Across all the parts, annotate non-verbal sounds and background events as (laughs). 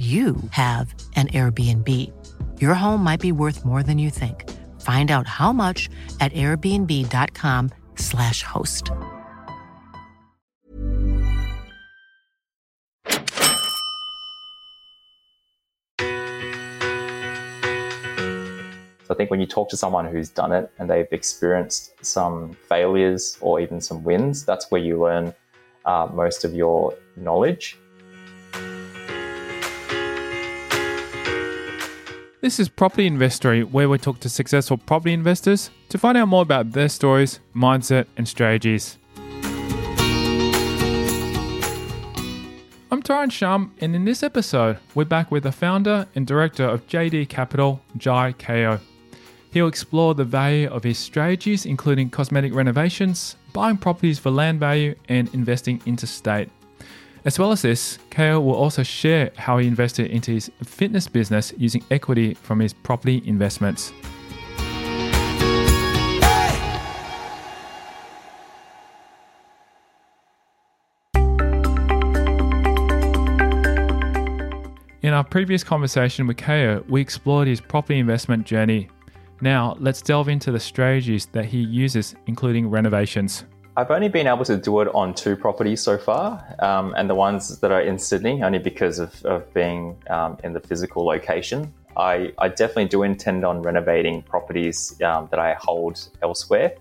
you have an Airbnb. Your home might be worth more than you think. Find out how much at airbnb.com/slash host. So I think when you talk to someone who's done it and they've experienced some failures or even some wins, that's where you learn uh, most of your knowledge. This is Property Investory, where we talk to successful property investors to find out more about their stories, mindset, and strategies. I'm Tyrone Shum, and in this episode, we're back with the founder and director of JD Capital, Jyh Kao. He'll explore the value of his strategies, including cosmetic renovations, buying properties for land value, and investing interstate. As well as this, Kao will also share how he invested into his fitness business using equity from his property investments. In our previous conversation with Kao, we explored his property investment journey. Now, let's delve into the strategies that he uses, including renovations. I've only been able to do it on two properties so far, um, and the ones that are in Sydney only because of, of being um, in the physical location. I, I, definitely do intend on renovating properties um, that I hold elsewhere.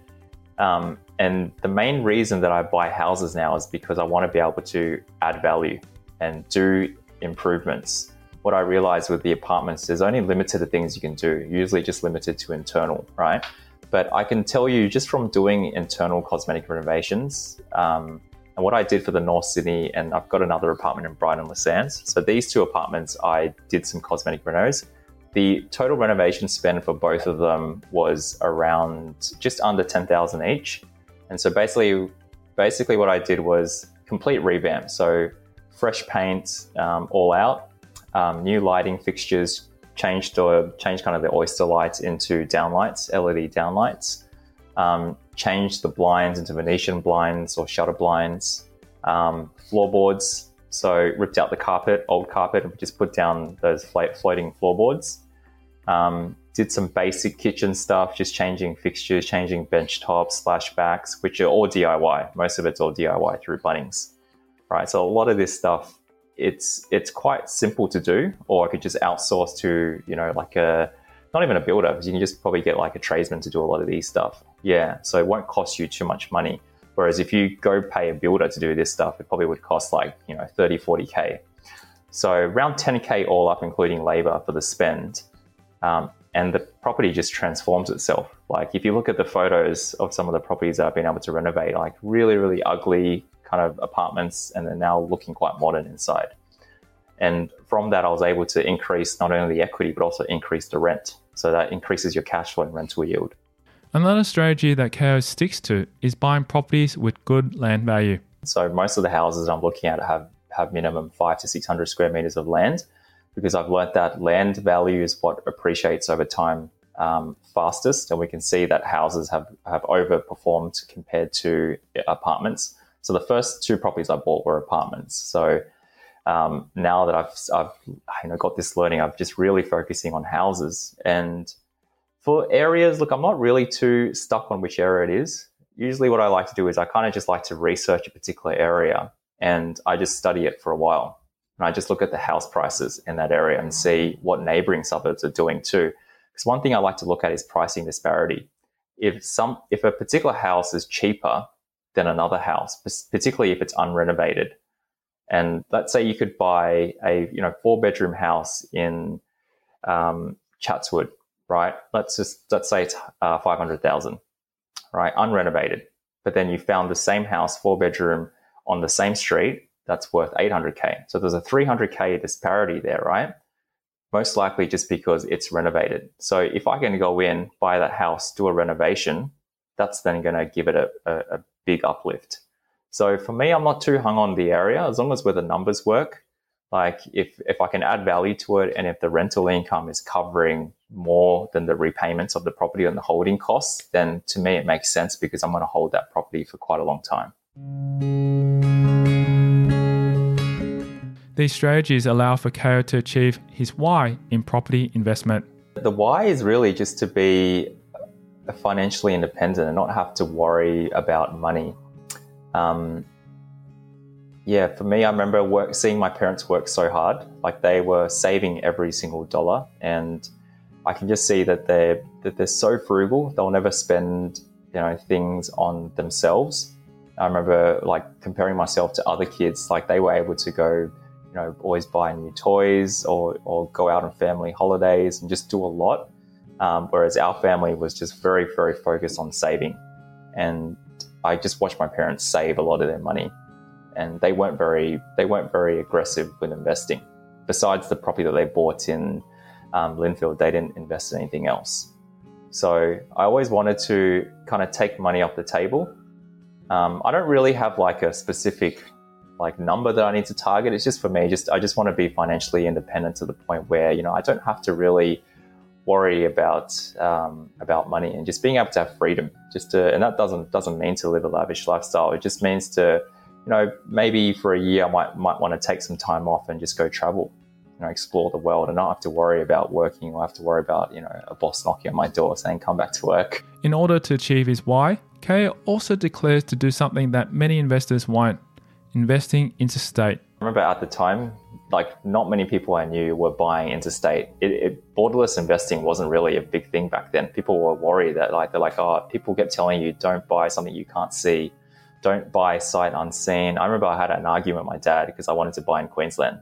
Um, and the main reason that I buy houses now is because I want to be able to add value and do improvements. What I realize with the apartments, there's only limited to things you can do, usually just limited to internal, right? But I can tell you just from doing internal cosmetic renovations, um, and what I did for the North Sydney, and I've got another apartment in Brighton Le Sands. So these two apartments, I did some cosmetic renos. The total renovation spend for both of them was around just under ten thousand each. And so basically, basically what I did was complete revamp. So fresh paint um, all out, um, new lighting fixtures, changed or changed kind of the oyster lights into downlights, LED downlights. Um, changed the blinds into Venetian blinds or shutter blinds. Um, floorboards, so ripped out the carpet, old carpet, and just put down those floating floorboards. Um, did some basic kitchen stuff, just changing fixtures, changing bench tops, splashbacks, which are all DIY. Most of it's all DIY through Bunnings, right? So a lot of this stuff it's it's quite simple to do, or I could just outsource to you know like a not even a builder because you can just probably get like a tradesman to do a lot of these stuff. Yeah, so it won't cost you too much money. Whereas if you go pay a builder to do this stuff, it probably would cost like you know 30, 40k. So around 10k all up, including labor for the spend. Um, and the property just transforms itself. Like if you look at the photos of some of the properties that I've been able to renovate, like really, really ugly, kind of apartments and they're now looking quite modern inside. And from that, I was able to increase not only the equity, but also increase the rent. So that increases your cash flow and rental yield. Another strategy that Kao sticks to is buying properties with good land value. So most of the houses I'm looking at have, have minimum five to 600 square meters of land because I've learned that land value is what appreciates over time um, fastest. And we can see that houses have, have overperformed compared to apartments. So the first two properties I bought were apartments. So um, now that I've, I've you know got this learning, I'm just really focusing on houses. And for areas, look, I'm not really too stuck on which area it is. Usually, what I like to do is I kind of just like to research a particular area and I just study it for a while. And I just look at the house prices in that area and see what neighboring suburbs are doing too. Because one thing I like to look at is pricing disparity. If some, if a particular house is cheaper than another house, particularly if it's unrenovated. And let's say you could buy a you know four bedroom house in um, Chatswood, right? Let's just let's say it's uh, five hundred thousand, right? Unrenovated, but then you found the same house, four bedroom on the same street that's worth eight hundred k. So there's a three hundred k disparity there, right? most likely just because it's renovated. So if I can go in, buy that house, do a renovation, that's then going to give it a, a, a big uplift. So for me, I'm not too hung on the area as long as where the numbers work. Like if if I can add value to it, and if the rental income is covering more than the repayments of the property and the holding costs, then to me it makes sense because I'm going to hold that property for quite a long time. These strategies allow for Kao to achieve his why in property investment. The why is really just to be financially independent and not have to worry about money. Um, yeah, for me, I remember work, seeing my parents work so hard. Like they were saving every single dollar, and I can just see that they're that they're so frugal. They'll never spend you know things on themselves. I remember like comparing myself to other kids. Like they were able to go you know, always buy new toys or, or go out on family holidays and just do a lot. Um, whereas our family was just very, very focused on saving. And I just watched my parents save a lot of their money. And they weren't very, they weren't very aggressive with investing. Besides the property that they bought in um, Lindfield, they didn't invest in anything else. So I always wanted to kind of take money off the table. Um, I don't really have like a specific like number that I need to target. It's just for me, just I just want to be financially independent to the point where you know I don't have to really worry about um, about money and just being able to have freedom. Just to, and that doesn't doesn't mean to live a lavish lifestyle. It just means to you know maybe for a year I might might want to take some time off and just go travel. You know, explore the world and not have to worry about working or have to worry about, you know, a boss knocking on my door saying, come back to work. In order to achieve his why, Kao also declares to do something that many investors won't investing interstate. I remember at the time, like not many people I knew were buying interstate. It, it, borderless investing wasn't really a big thing back then. People were worried that like they're like, oh, people kept telling you don't buy something you can't see, don't buy sight unseen. I remember I had an argument with my dad because I wanted to buy in Queensland.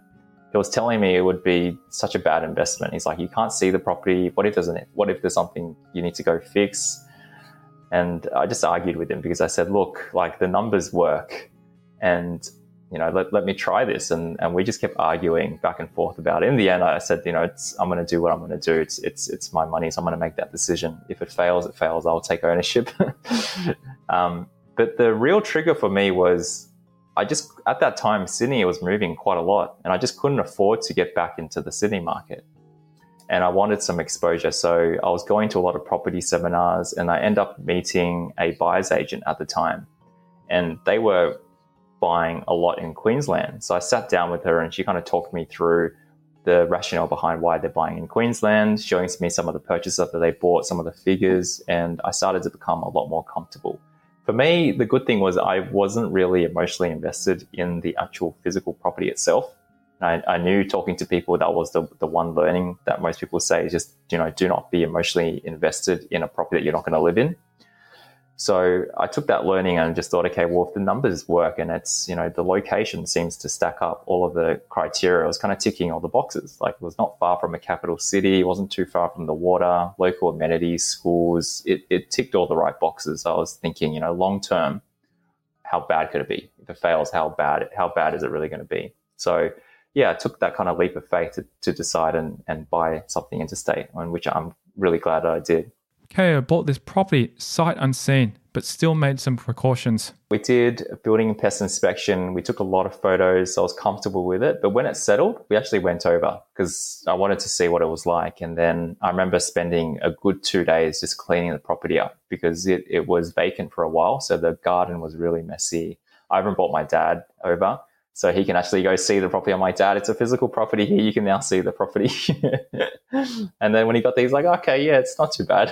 He was telling me it would be such a bad investment. He's like, you can't see the property. What if there's what if there's something you need to go fix? And I just argued with him because I said, look, like the numbers work and you know let, let me try this. And, and we just kept arguing back and forth about it. In the end i said you know it's, i'm going to do what i'm going to do. It's, it's it's my money so i'm going to make that decision. If it fails it fails. I'll take ownership. (laughs) Um, but the real trigger for me was i just at that time sydney was moving quite a lot and i just couldn't afford to get back into the sydney market. And i wanted some exposure. So i was going to a lot of property seminars and i end up meeting a buyer's agent at the time. And they were buying a lot in Queensland. So I sat down with her and she kind of talked me through the rationale behind why they're buying in Queensland, showing me some of the purchases that they bought, some of the figures, and I started to become a lot more comfortable. For me, the good thing was I wasn't really emotionally invested in the actual physical property itself. I, I, knew talking to people that was the, the one learning that most people say is just, you know, do not be emotionally invested in a property that you're not going to live in. So I took that learning and just thought, okay, well, if the numbers work and it's, you know, the location seems to stack up all of the criteria, I was kind of ticking all the boxes. Like it was not far from a capital city, it wasn't too far from the water, local amenities, schools. It, it ticked all the right boxes. I was thinking, you know, long term, how bad could it be? If it fails, how bad, how bad is it really going to be? So yeah, I took that kind of leap of faith to, to decide and, and buy something interstate, on which I'm really glad I did. Kao bought this property sight unseen, but still made some precautions. We did a building and pest inspection. We took a lot of photos. So I was comfortable with it. But when it settled, we actually went over because I wanted to see what it was like. And then I remember spending a good two days just cleaning the property up because it, it was vacant for a while. So the garden was really messy. I even brought my dad over so he can actually go see the property. I'm like, Dad, it's a physical property here. You can now see the property. (laughs) and then when he got there, he's like, okay, yeah, it's not too bad.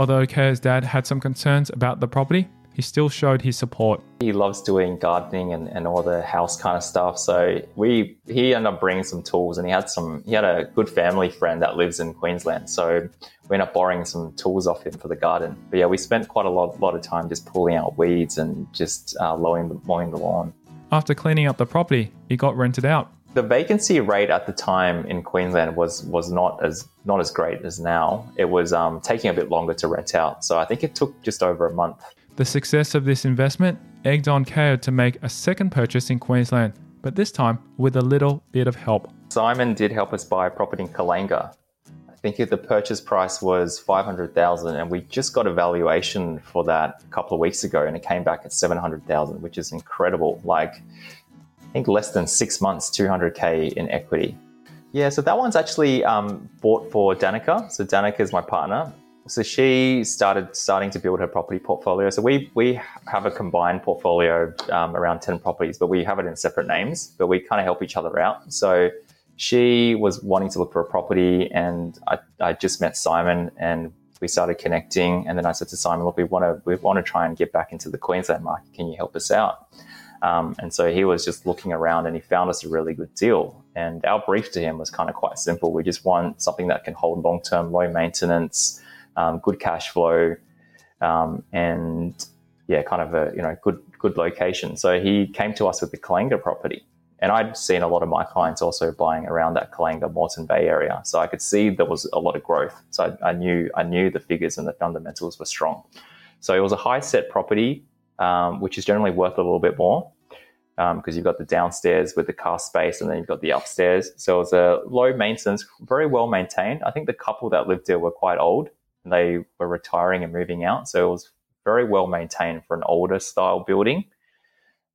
Although Kao's dad had some concerns about the property, he still showed his support. He loves doing gardening and, and all the house kind of stuff. So we he ended up bringing some tools and he had some he had a good family friend that lives in Queensland. So we ended up borrowing some tools off him for the garden. But yeah, we spent quite a lot, lot of time just pulling out weeds and just uh, mowing, the, mowing the lawn. After cleaning up the property, it got rented out the vacancy rate at the time in Queensland was was not as not as great as now. It was um, taking a bit longer to rent out, so I think it took just over a month. The success of this investment egged on Kao to make a second purchase in Queensland, but this time with a little bit of help. Simon did help us buy a property in Kallangur. I think the purchase price was 500,000 and we just got a valuation for that a couple of weeks ago and it came back at 700,000, which is incredible. Like I think less than 6 months 200k in equity. Yeah, so that one's actually um, bought for Danica. So Danica is my partner. So she started starting to build her property portfolio. So we we have a combined portfolio um, around ten properties, but we have it in separate names. But we kind of help each other out. So she was wanting to look for a property, and I, I just met Simon, and we started connecting. And then I said to Simon, "Look, we want to we want to try and get back into the Queensland market. Can you help us out?" Um, and so he was just looking around and he found us a really good deal. And our brief to him was kind of quite simple. We just want something that can hold long term, low maintenance, um, good cash flow, um, and yeah, kind of a you know good good location. So he came to us with the Kallangur property. And I'd seen a lot of my clients also buying around that Kallangur Moreton Bay area. So I could see there was a lot of growth. So I, I knew I knew the figures and the fundamentals were strong. So it was a high set property um, which is generally worth a little bit more because um, you've got the downstairs with the car space and then you've got the upstairs. So it was a low maintenance, very well maintained. I think the couple that lived there were quite old and they were retiring and moving out. So it was very well maintained for an older style building.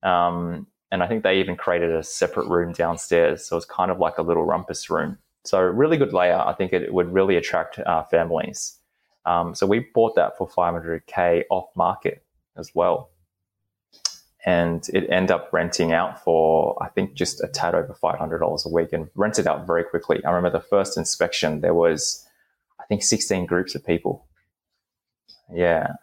Um, and I think they even created a separate room downstairs. So it's kind of like a little rumpus room. So really good layout. I think it would really attract uh, families. Um, so we bought that for 500k off market as well and it ended up renting out for I think just a tad over five hundred dollars a week, and rented out very quickly. I remember the first inspection there was I think sixteen groups of people. Yeah,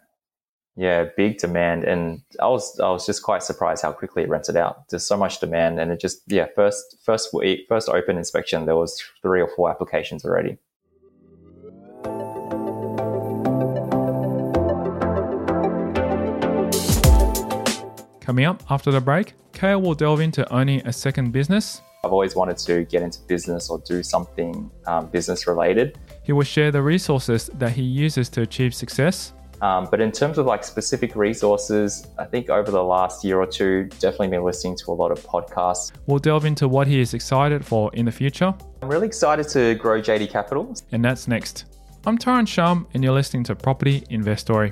yeah, big demand, and I was I was just quite surprised how quickly it rented out. There's so much demand, and it just yeah first first week first open inspection there was three or four applications already. Coming up after the break, Kao will delve into owning a second business. I've always wanted to get into business or do something um, business related. He will share the resources that he uses to achieve success. Um, but in terms of like specific resources, I think over the last year or two, definitely been listening to a lot of podcasts. We'll delve into what he is excited for in the future. I'm really excited to grow JD Capital. And that's next. I'm Tyrone Shum, and you're listening to Property Investory.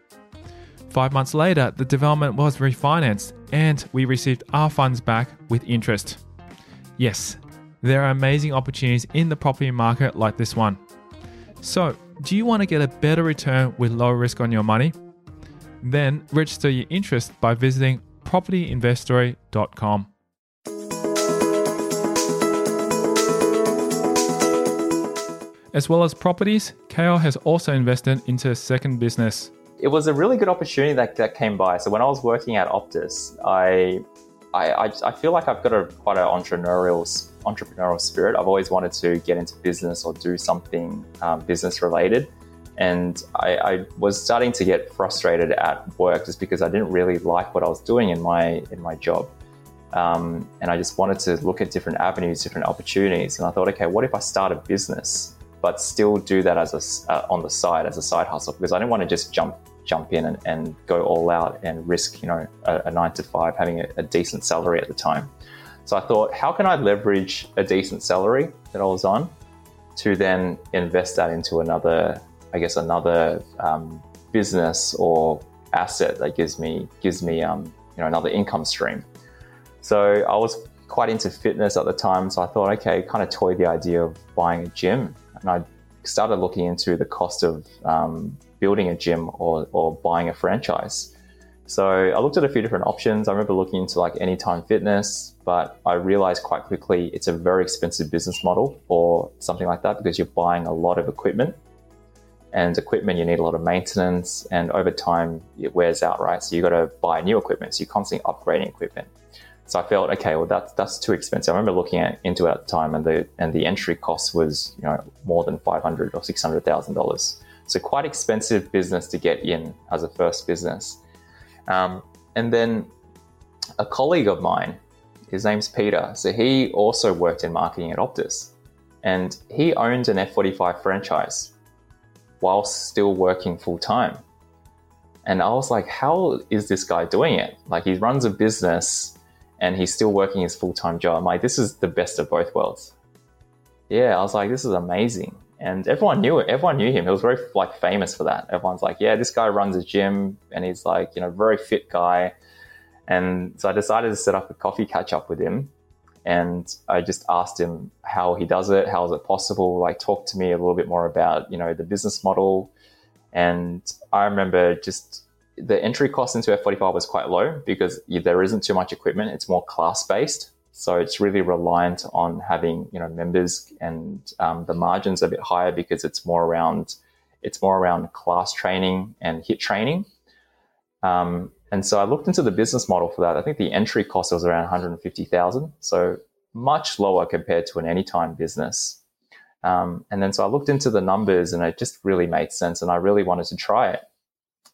Five months later, the development was refinanced and we received our funds back with interest. Yes, there are amazing opportunities in the property market like this one. So, do you want to get a better return with low risk on your money? Then register your interest by visiting propertyinvestory.com. As well as properties, Kao has also invested into a second business it was a really good opportunity that, that came by. So when I was working at Optus, I I, I, feel like I've got a quite an entrepreneurial entrepreneurial spirit. I've always wanted to get into business or do something um, business related, and I, I, was starting to get frustrated at work just because I didn't really like what I was doing in my in my job, um, and I just wanted to look at different avenues, different opportunities. And I thought, okay, what if I start a business, but still do that as a uh, on the side as a side hustle because I didn't want to just jump jump in and, and go all out and risk, you know, a, a nine to five, having a, a, decent salary at the time. So I thought, how can I leverage a decent salary that I was on to then invest that into another, I guess, another um, business or asset that gives me gives me um, you know another income stream. So I was quite into fitness at the time, so I thought, okay, kind of toyed the idea of buying a gym, and I started looking into the cost of um, building a gym or, or buying a franchise. So I looked at a few different options. I remember looking into like Anytime Fitness, but I realized quite quickly it's a very expensive business model for something like that because you're buying a lot of equipment. And equipment, you need a lot of maintenance, and over time it wears out, right? So you got to buy new equipment. So you're constantly upgrading equipment. So I felt, okay, well that's that's too expensive. I remember looking at into it at the time, and the and the entry cost was you know more than five hundred or six hundred thousand dollars. So quite expensive business to get in as a first business. Um, and then a colleague of mine, his name's Peter. So he also worked in marketing at Optus, and he owned an F45 franchise while still working full time. And I was like, how is this guy doing it? Like he runs a business and he's still working his full time job. I'm like, this is the best of both worlds. Yeah, I was like, this is amazing. And everyone knew it. Everyone knew him. He was very like famous for that. Everyone's like, yeah, this guy runs a gym and he's like, you know, very fit guy. And so I decided to set up a coffee catch up with him. And I just asked him how he does it, how is it possible? Like, talk to me a little bit more about, you know, the business model. And I remember just the entry cost into F45 was quite low because there isn't too much equipment. It's more class based. So it's really reliant on having, you know, members and um, the margins a bit higher because it's more around, it's more around class training and HIIT training. Um, and so I looked into the business model for that. I think the entry cost was around 150,000. So much lower compared to an anytime business. Um, and then so I looked into the numbers and it just really made sense and I really wanted to try it.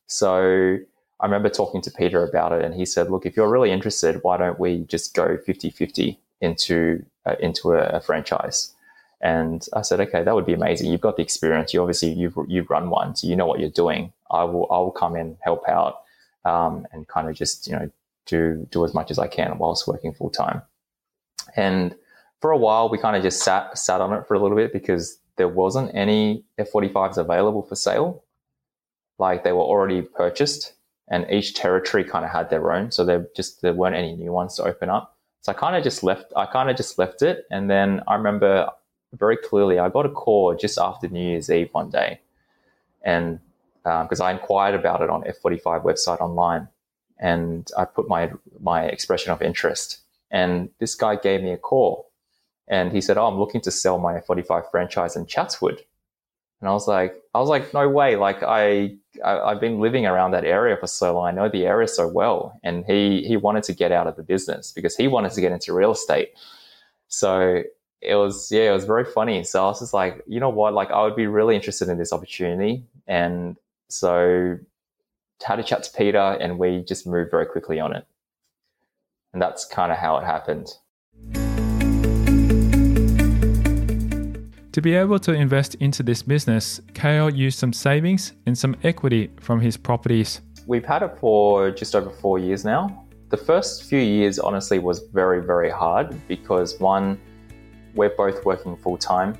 So I remember talking to Peter about it, and he said, "Look, if you're really interested, why don't we just go 50-50 into uh, into a, a, franchise?" And I said, "Okay, that would be amazing. You've got the experience. You obviously you've you've run one, so you know what you're doing. I will I will come in, help out, um, and kind of just you know do do as much as I can whilst working full time." And for a while, we kind of just sat sat on it for a little bit because there wasn't any F45s available for sale like they were already purchased and each territory kind of had their own. So there just, there weren't any new ones to open up. So I kind of just left, I kind of just left it. And then I remember very clearly, I got a call just after New Year's Eve one day. And because um, I inquired about it on F45 website online and I put my, my expression of interest. And this guy gave me a call and he said, Oh, I'm looking to sell my F45 franchise in Chatswood. And I was like, I was like, no way. Like I, I have been living around that area for so long. I know the area so well. And he he wanted to get out of the business because he wanted to get into real estate. So it was yeah, it was very funny. So I was just like, you know what? Like I would be really interested in this opportunity. And so had a chat to Peter and we just moved very quickly on it. And that's kind of how it happened. To be able to invest into this business, Kao used some savings and some equity from his properties. We've had it for just over four years now. The first few years, honestly, was very, very hard because one, we're both working full time.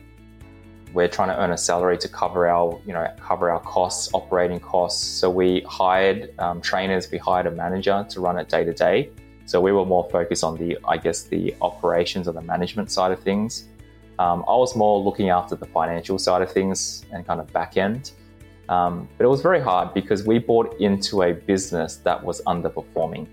We're trying to earn a salary to cover our, you know, cover our costs, operating costs. So we hired um, trainers, we hired a manager to run it day to day. So we were more focused on the, I guess, the operations or the management side of things. Um, I was more looking after the financial side of things and kind of back end. Um, but it was very hard because we bought into a business that was underperforming.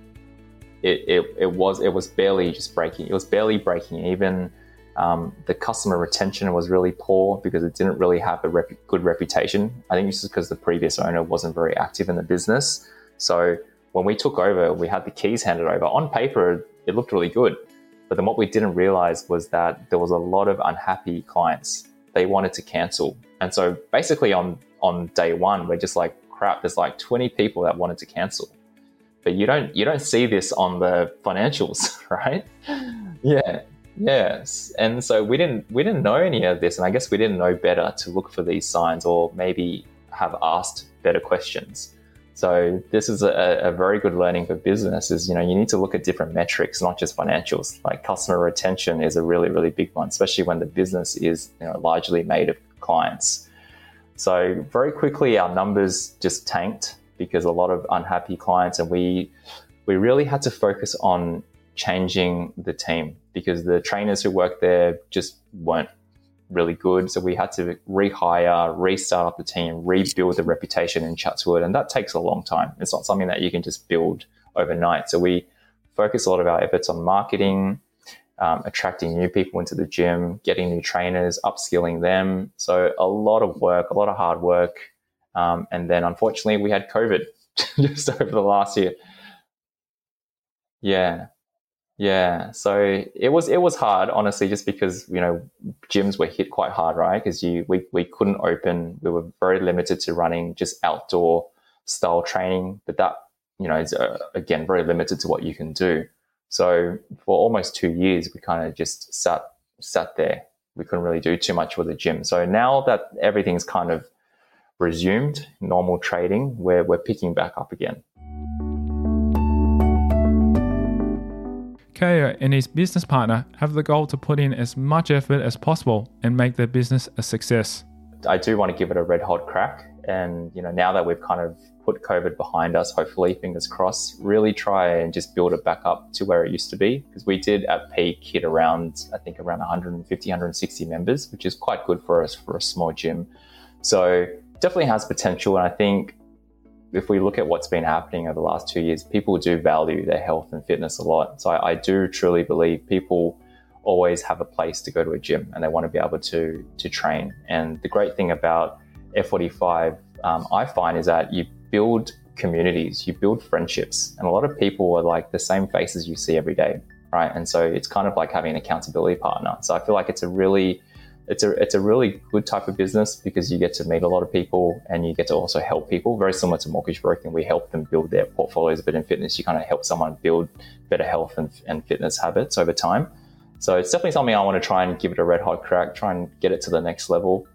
It, it, it was it was barely just breaking. It was barely breaking even. Um, the customer retention was really poor because it didn't really have a rep- good reputation. I think this is because the previous owner wasn't very active in the business. So when we took over, we had the keys handed over. On paper, it looked really good. But then what we didn't realize was that there was a lot of unhappy clients. They wanted to cancel. And so basically on, on day one, we're just like, crap, there's like 20 people that wanted to cancel. But you don't you don't see this on the financials, (laughs) right? yeah. Yes. And so we didn't we didn't know any of this and I guess we didn't know better to look for these signs or maybe have asked better questions. So this is a, a, very good learning for business is, you know, you need to look at different metrics, not just financials. Like customer retention is a really, really big one, especially when the business is, you know, largely made of clients. So very quickly our numbers just tanked because a lot of unhappy clients and we we really had to focus on changing the team because the trainers who worked there just weren't really good. So we had to rehire, restart up the team, rebuild the reputation in Chatswood. And that takes a long time. It's not something that you can just build overnight. So we focus a lot of our efforts on marketing, um, attracting new people into the gym, getting new trainers, upskilling them. So a lot of work, a lot of hard work. Um, and then unfortunately, we had COVID (laughs) just over the last year. Yeah. Yeah, so it was it was hard, honestly, just because you know gyms were hit quite hard, right? Because you we we couldn't open, we were very limited to running just outdoor style training, but that you know is uh, again very limited to what you can do. So for almost two years, we kind of just sat sat there. We couldn't really do too much with the gym. So now that everything's kind of resumed normal trading, we're we're picking back up again. Kao and his business partner have the goal to put in as much effort as possible and make their business a success. I do want to give it a red hot crack. And, you know, now that we've kind of put COVID behind us, hopefully, fingers crossed, really try and just build it back up to where it used to be. Because we did at peak hit around, I think, around 150, 160 members, which is quite good for us for a small gym. So definitely has potential. And I think if we look at what's been happening over the last two years, people do value their health and fitness a lot. So I, I, do truly believe people always have a place to go to a gym and they want to be able to to train. And the great thing about F45, um, I find, is that you build communities, you build friendships, and a lot of people are like the same faces you see every day, right? And so it's kind of like having an accountability partner. So I feel like it's a really it's a it's a really good type of business because you get to meet a lot of people and you get to also help people. Very similar to mortgage broking, we help them build their portfolios. But in fitness, you kind of help someone build better health and, and fitness habits over time. So it's definitely something I want to try and give it a red hot crack, try and get it to the next level.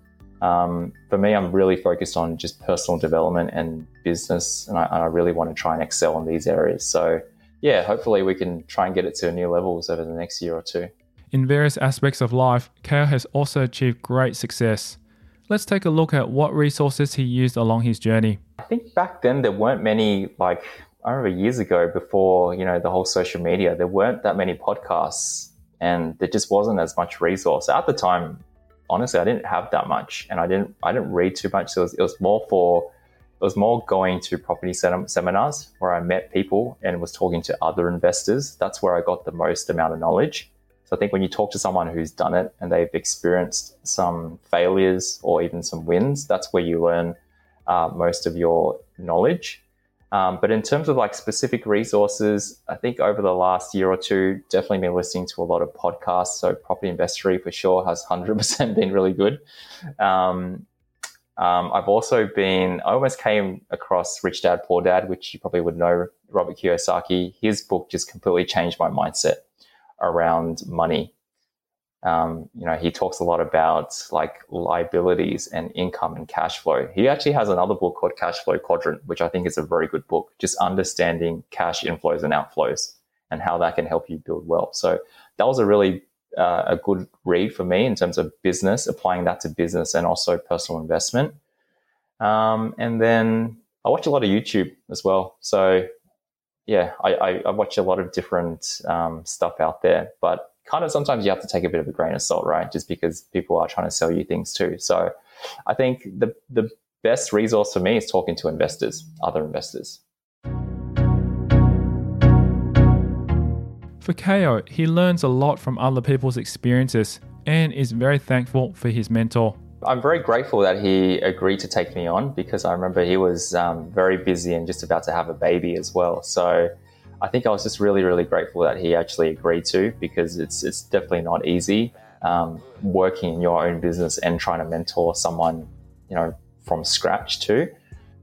Um, for me, I'm really focused on just personal development and business, and I, and I really want to try and excel in these areas. So yeah, hopefully we can try and get it to new levels over the next year or two. In various aspects of life, Kao has also achieved great success. Let's take a look at what resources he used along his journey. I think back then there weren't many, like, I remember years ago before, you know, the whole social media, there weren't that many podcasts and there just wasn't as much resource. At the time, honestly, I didn't have that much and I didn't, I didn't read too much. So it was, it was more for, it was more going to property seminars where I met people and was talking to other investors. That's where I got the most amount of knowledge. So I think when you talk to someone who's done it and they've experienced some failures or even some wins, that's where you learn uh, most of your knowledge. Um, but in terms of like specific resources, I think over the last year or two, definitely been listening to a lot of podcasts. So Property Investory for sure has 100% (laughs) been really good. Um, um, I've also been, I almost came across Rich Dad Poor Dad, which you probably would know, Robert Kiyosaki. His book just completely changed my mindset around money. Um, you know, he talks a lot about like liabilities and income and cash flow. He actually has another book called Cash Flow Quadrant, which I think is a very good book, just understanding cash inflows and outflows and how that can help you build wealth. So that was a really uh, a good read for me in terms of business, applying that to business and also personal investment. Um, and then I watch a lot of YouTube as well. So yeah, I, I, I, watch a lot of different um, stuff out there, but kind of sometimes you have to take a bit of a grain of salt, right? Just because people are trying to sell you things too. So I think the the best resource for me is talking to investors, other investors. For Kao, he learns a lot from other people's experiences and is very thankful for his mentor. I'm very grateful that he agreed to take me on because I remember he was um, very busy and just about to have a baby as well. So I think I was just really, really grateful that he actually agreed to because it's it's definitely not easy um, working in your own business and trying to mentor someone, you know, from scratch too.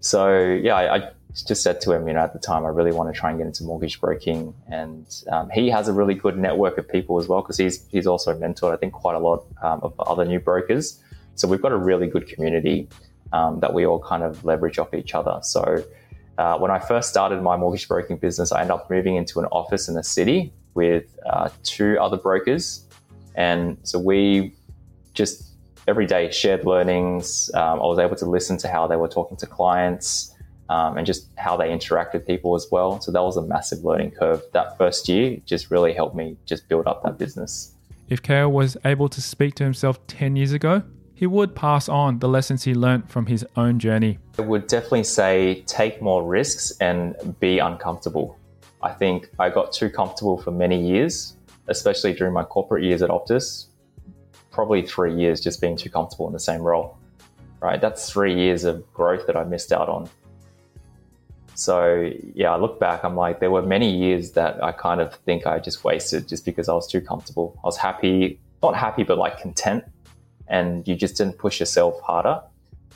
So yeah, I, I just said to him, you know, at the time, I really want to try and get into mortgage broking, and um, he has a really good network of people as well because he's he's also mentored, I think, quite a lot um, of other new brokers. So we've got a really good community um, that we all kind of leverage off each other. So uh, when I first started my mortgage broking business, I ended up moving into an office in the city with uh, two other brokers. And so we just every day shared learnings. Um, I was able to listen to how they were talking to clients um, and just how they interact with people as well. So that was a massive learning curve. That first year just really helped me just build up that business. if Kao was able to speak to himself 10 years ago, he would pass on the lessons he learned from his own journey. I would definitely say take more risks and be uncomfortable. I think I got too comfortable for many years, especially during my corporate years at Optus. Probably three years just being too comfortable in the same role, right? That's three years of growth that I missed out on. So, yeah, I look back, I'm like, there were many years that I kind of think I just wasted just because I was too comfortable. I was happy, not happy, but like content, and you just didn't push yourself harder.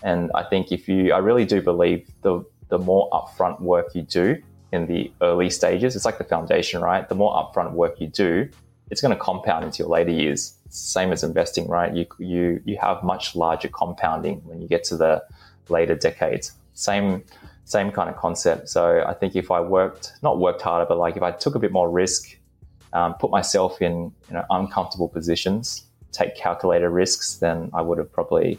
And I think if you, I really do believe the, the more upfront work you do, in the early stages. It's like the foundation, right? The more upfront work you do, it's going to compound into your later years. Same as investing, right? You you you have much larger compounding when you get to the later decades. Same same kind of concept. So I think if I worked not worked harder, but like if I took a bit more risk, um, put myself in you know uncomfortable positions, take calculated risks, then I would have probably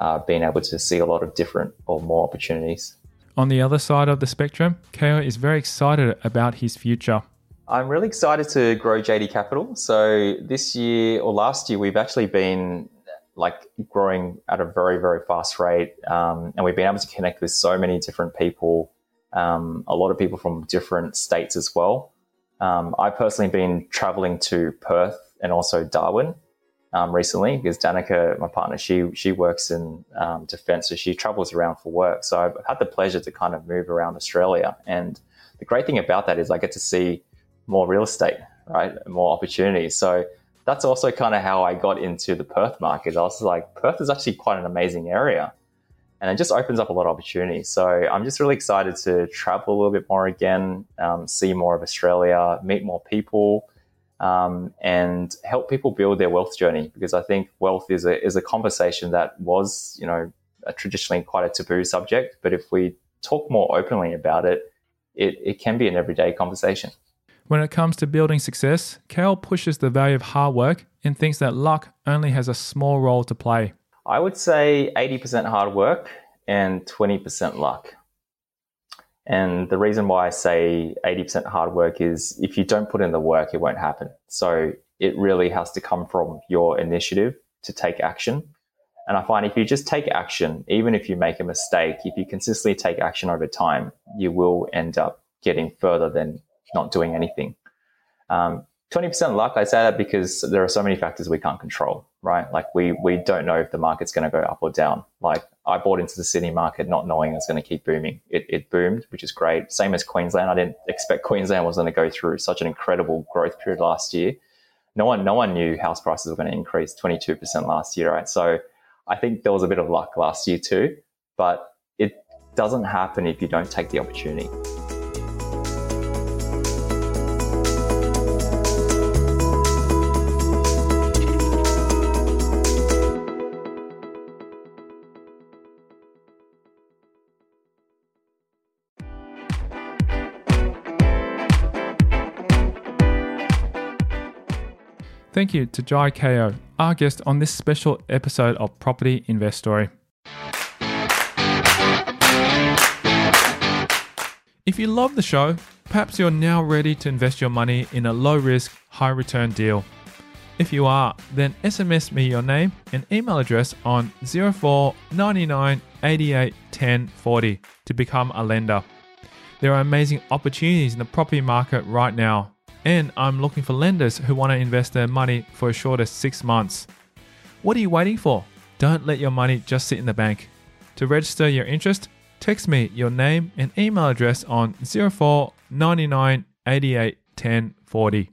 uh, been able to see a lot of different or more opportunities. On the other side of the spectrum, Kao is very excited about his future. I'm really excited to grow JD Capital. So this year or last year, we've actually been like growing at a very, very fast rate. Um, and we've been able to connect with so many different people, um, a lot of people from different states as well. Um, I've personally been traveling to Perth and also Darwin um, recently because Danica, my partner, she she works in um, defence, so she travels around for work. So I've had the pleasure to kind of move around Australia, and the great thing about that is I get to see more real estate, right, more opportunities. So that's also kind of how I got into the Perth market. I was like, Perth is actually quite an amazing area, and it just opens up a lot of opportunities. So I'm just really excited to travel a little bit more again, um, see more of Australia, meet more people um, and help people build their wealth journey because I think wealth is a is a conversation that was you know traditionally quite a taboo subject, but if we talk more openly about it, it, it can be an everyday conversation. When it comes to building success, Kao pushes the value of hard work and thinks that luck only has a small role to play. I would say 80% hard work and 20% luck. And the reason why I say 80% hard work is if you don't put in the work, it won't happen. So it really has to come from your initiative to take action. And I find if you just take action, even if you make a mistake, if you consistently take action over time, you will end up getting further than not doing anything. Um, 20% luck, I say that because there are so many factors we can't control, right? Like we, we don't know if the market's going to go up or down. Like I bought into the Sydney market not knowing it's going to keep booming. It, it boomed, which is great. Same as Queensland. I didn't expect Queensland was going to go through such an incredible growth period last year. No one, no one knew house prices were going to increase 22% last year, right? So I think there was a bit of luck last year too, but it doesn't happen if you don't take the opportunity. Thank you to Jyh Kao, our guest on this special episode of Property Investory. If you love the show, perhaps you're now ready to invest your money in a low risk, high return deal. If you are, then SMS me your name and email address on 04 99 88 10 40 to become a lender. There are amazing opportunities in the property market right now and I'm looking for lenders who want to invest their money for as short as six months. What are you waiting for? Don't let your money just sit in the bank. To register your interest, text me your name and email address on 04 99 88 10 40.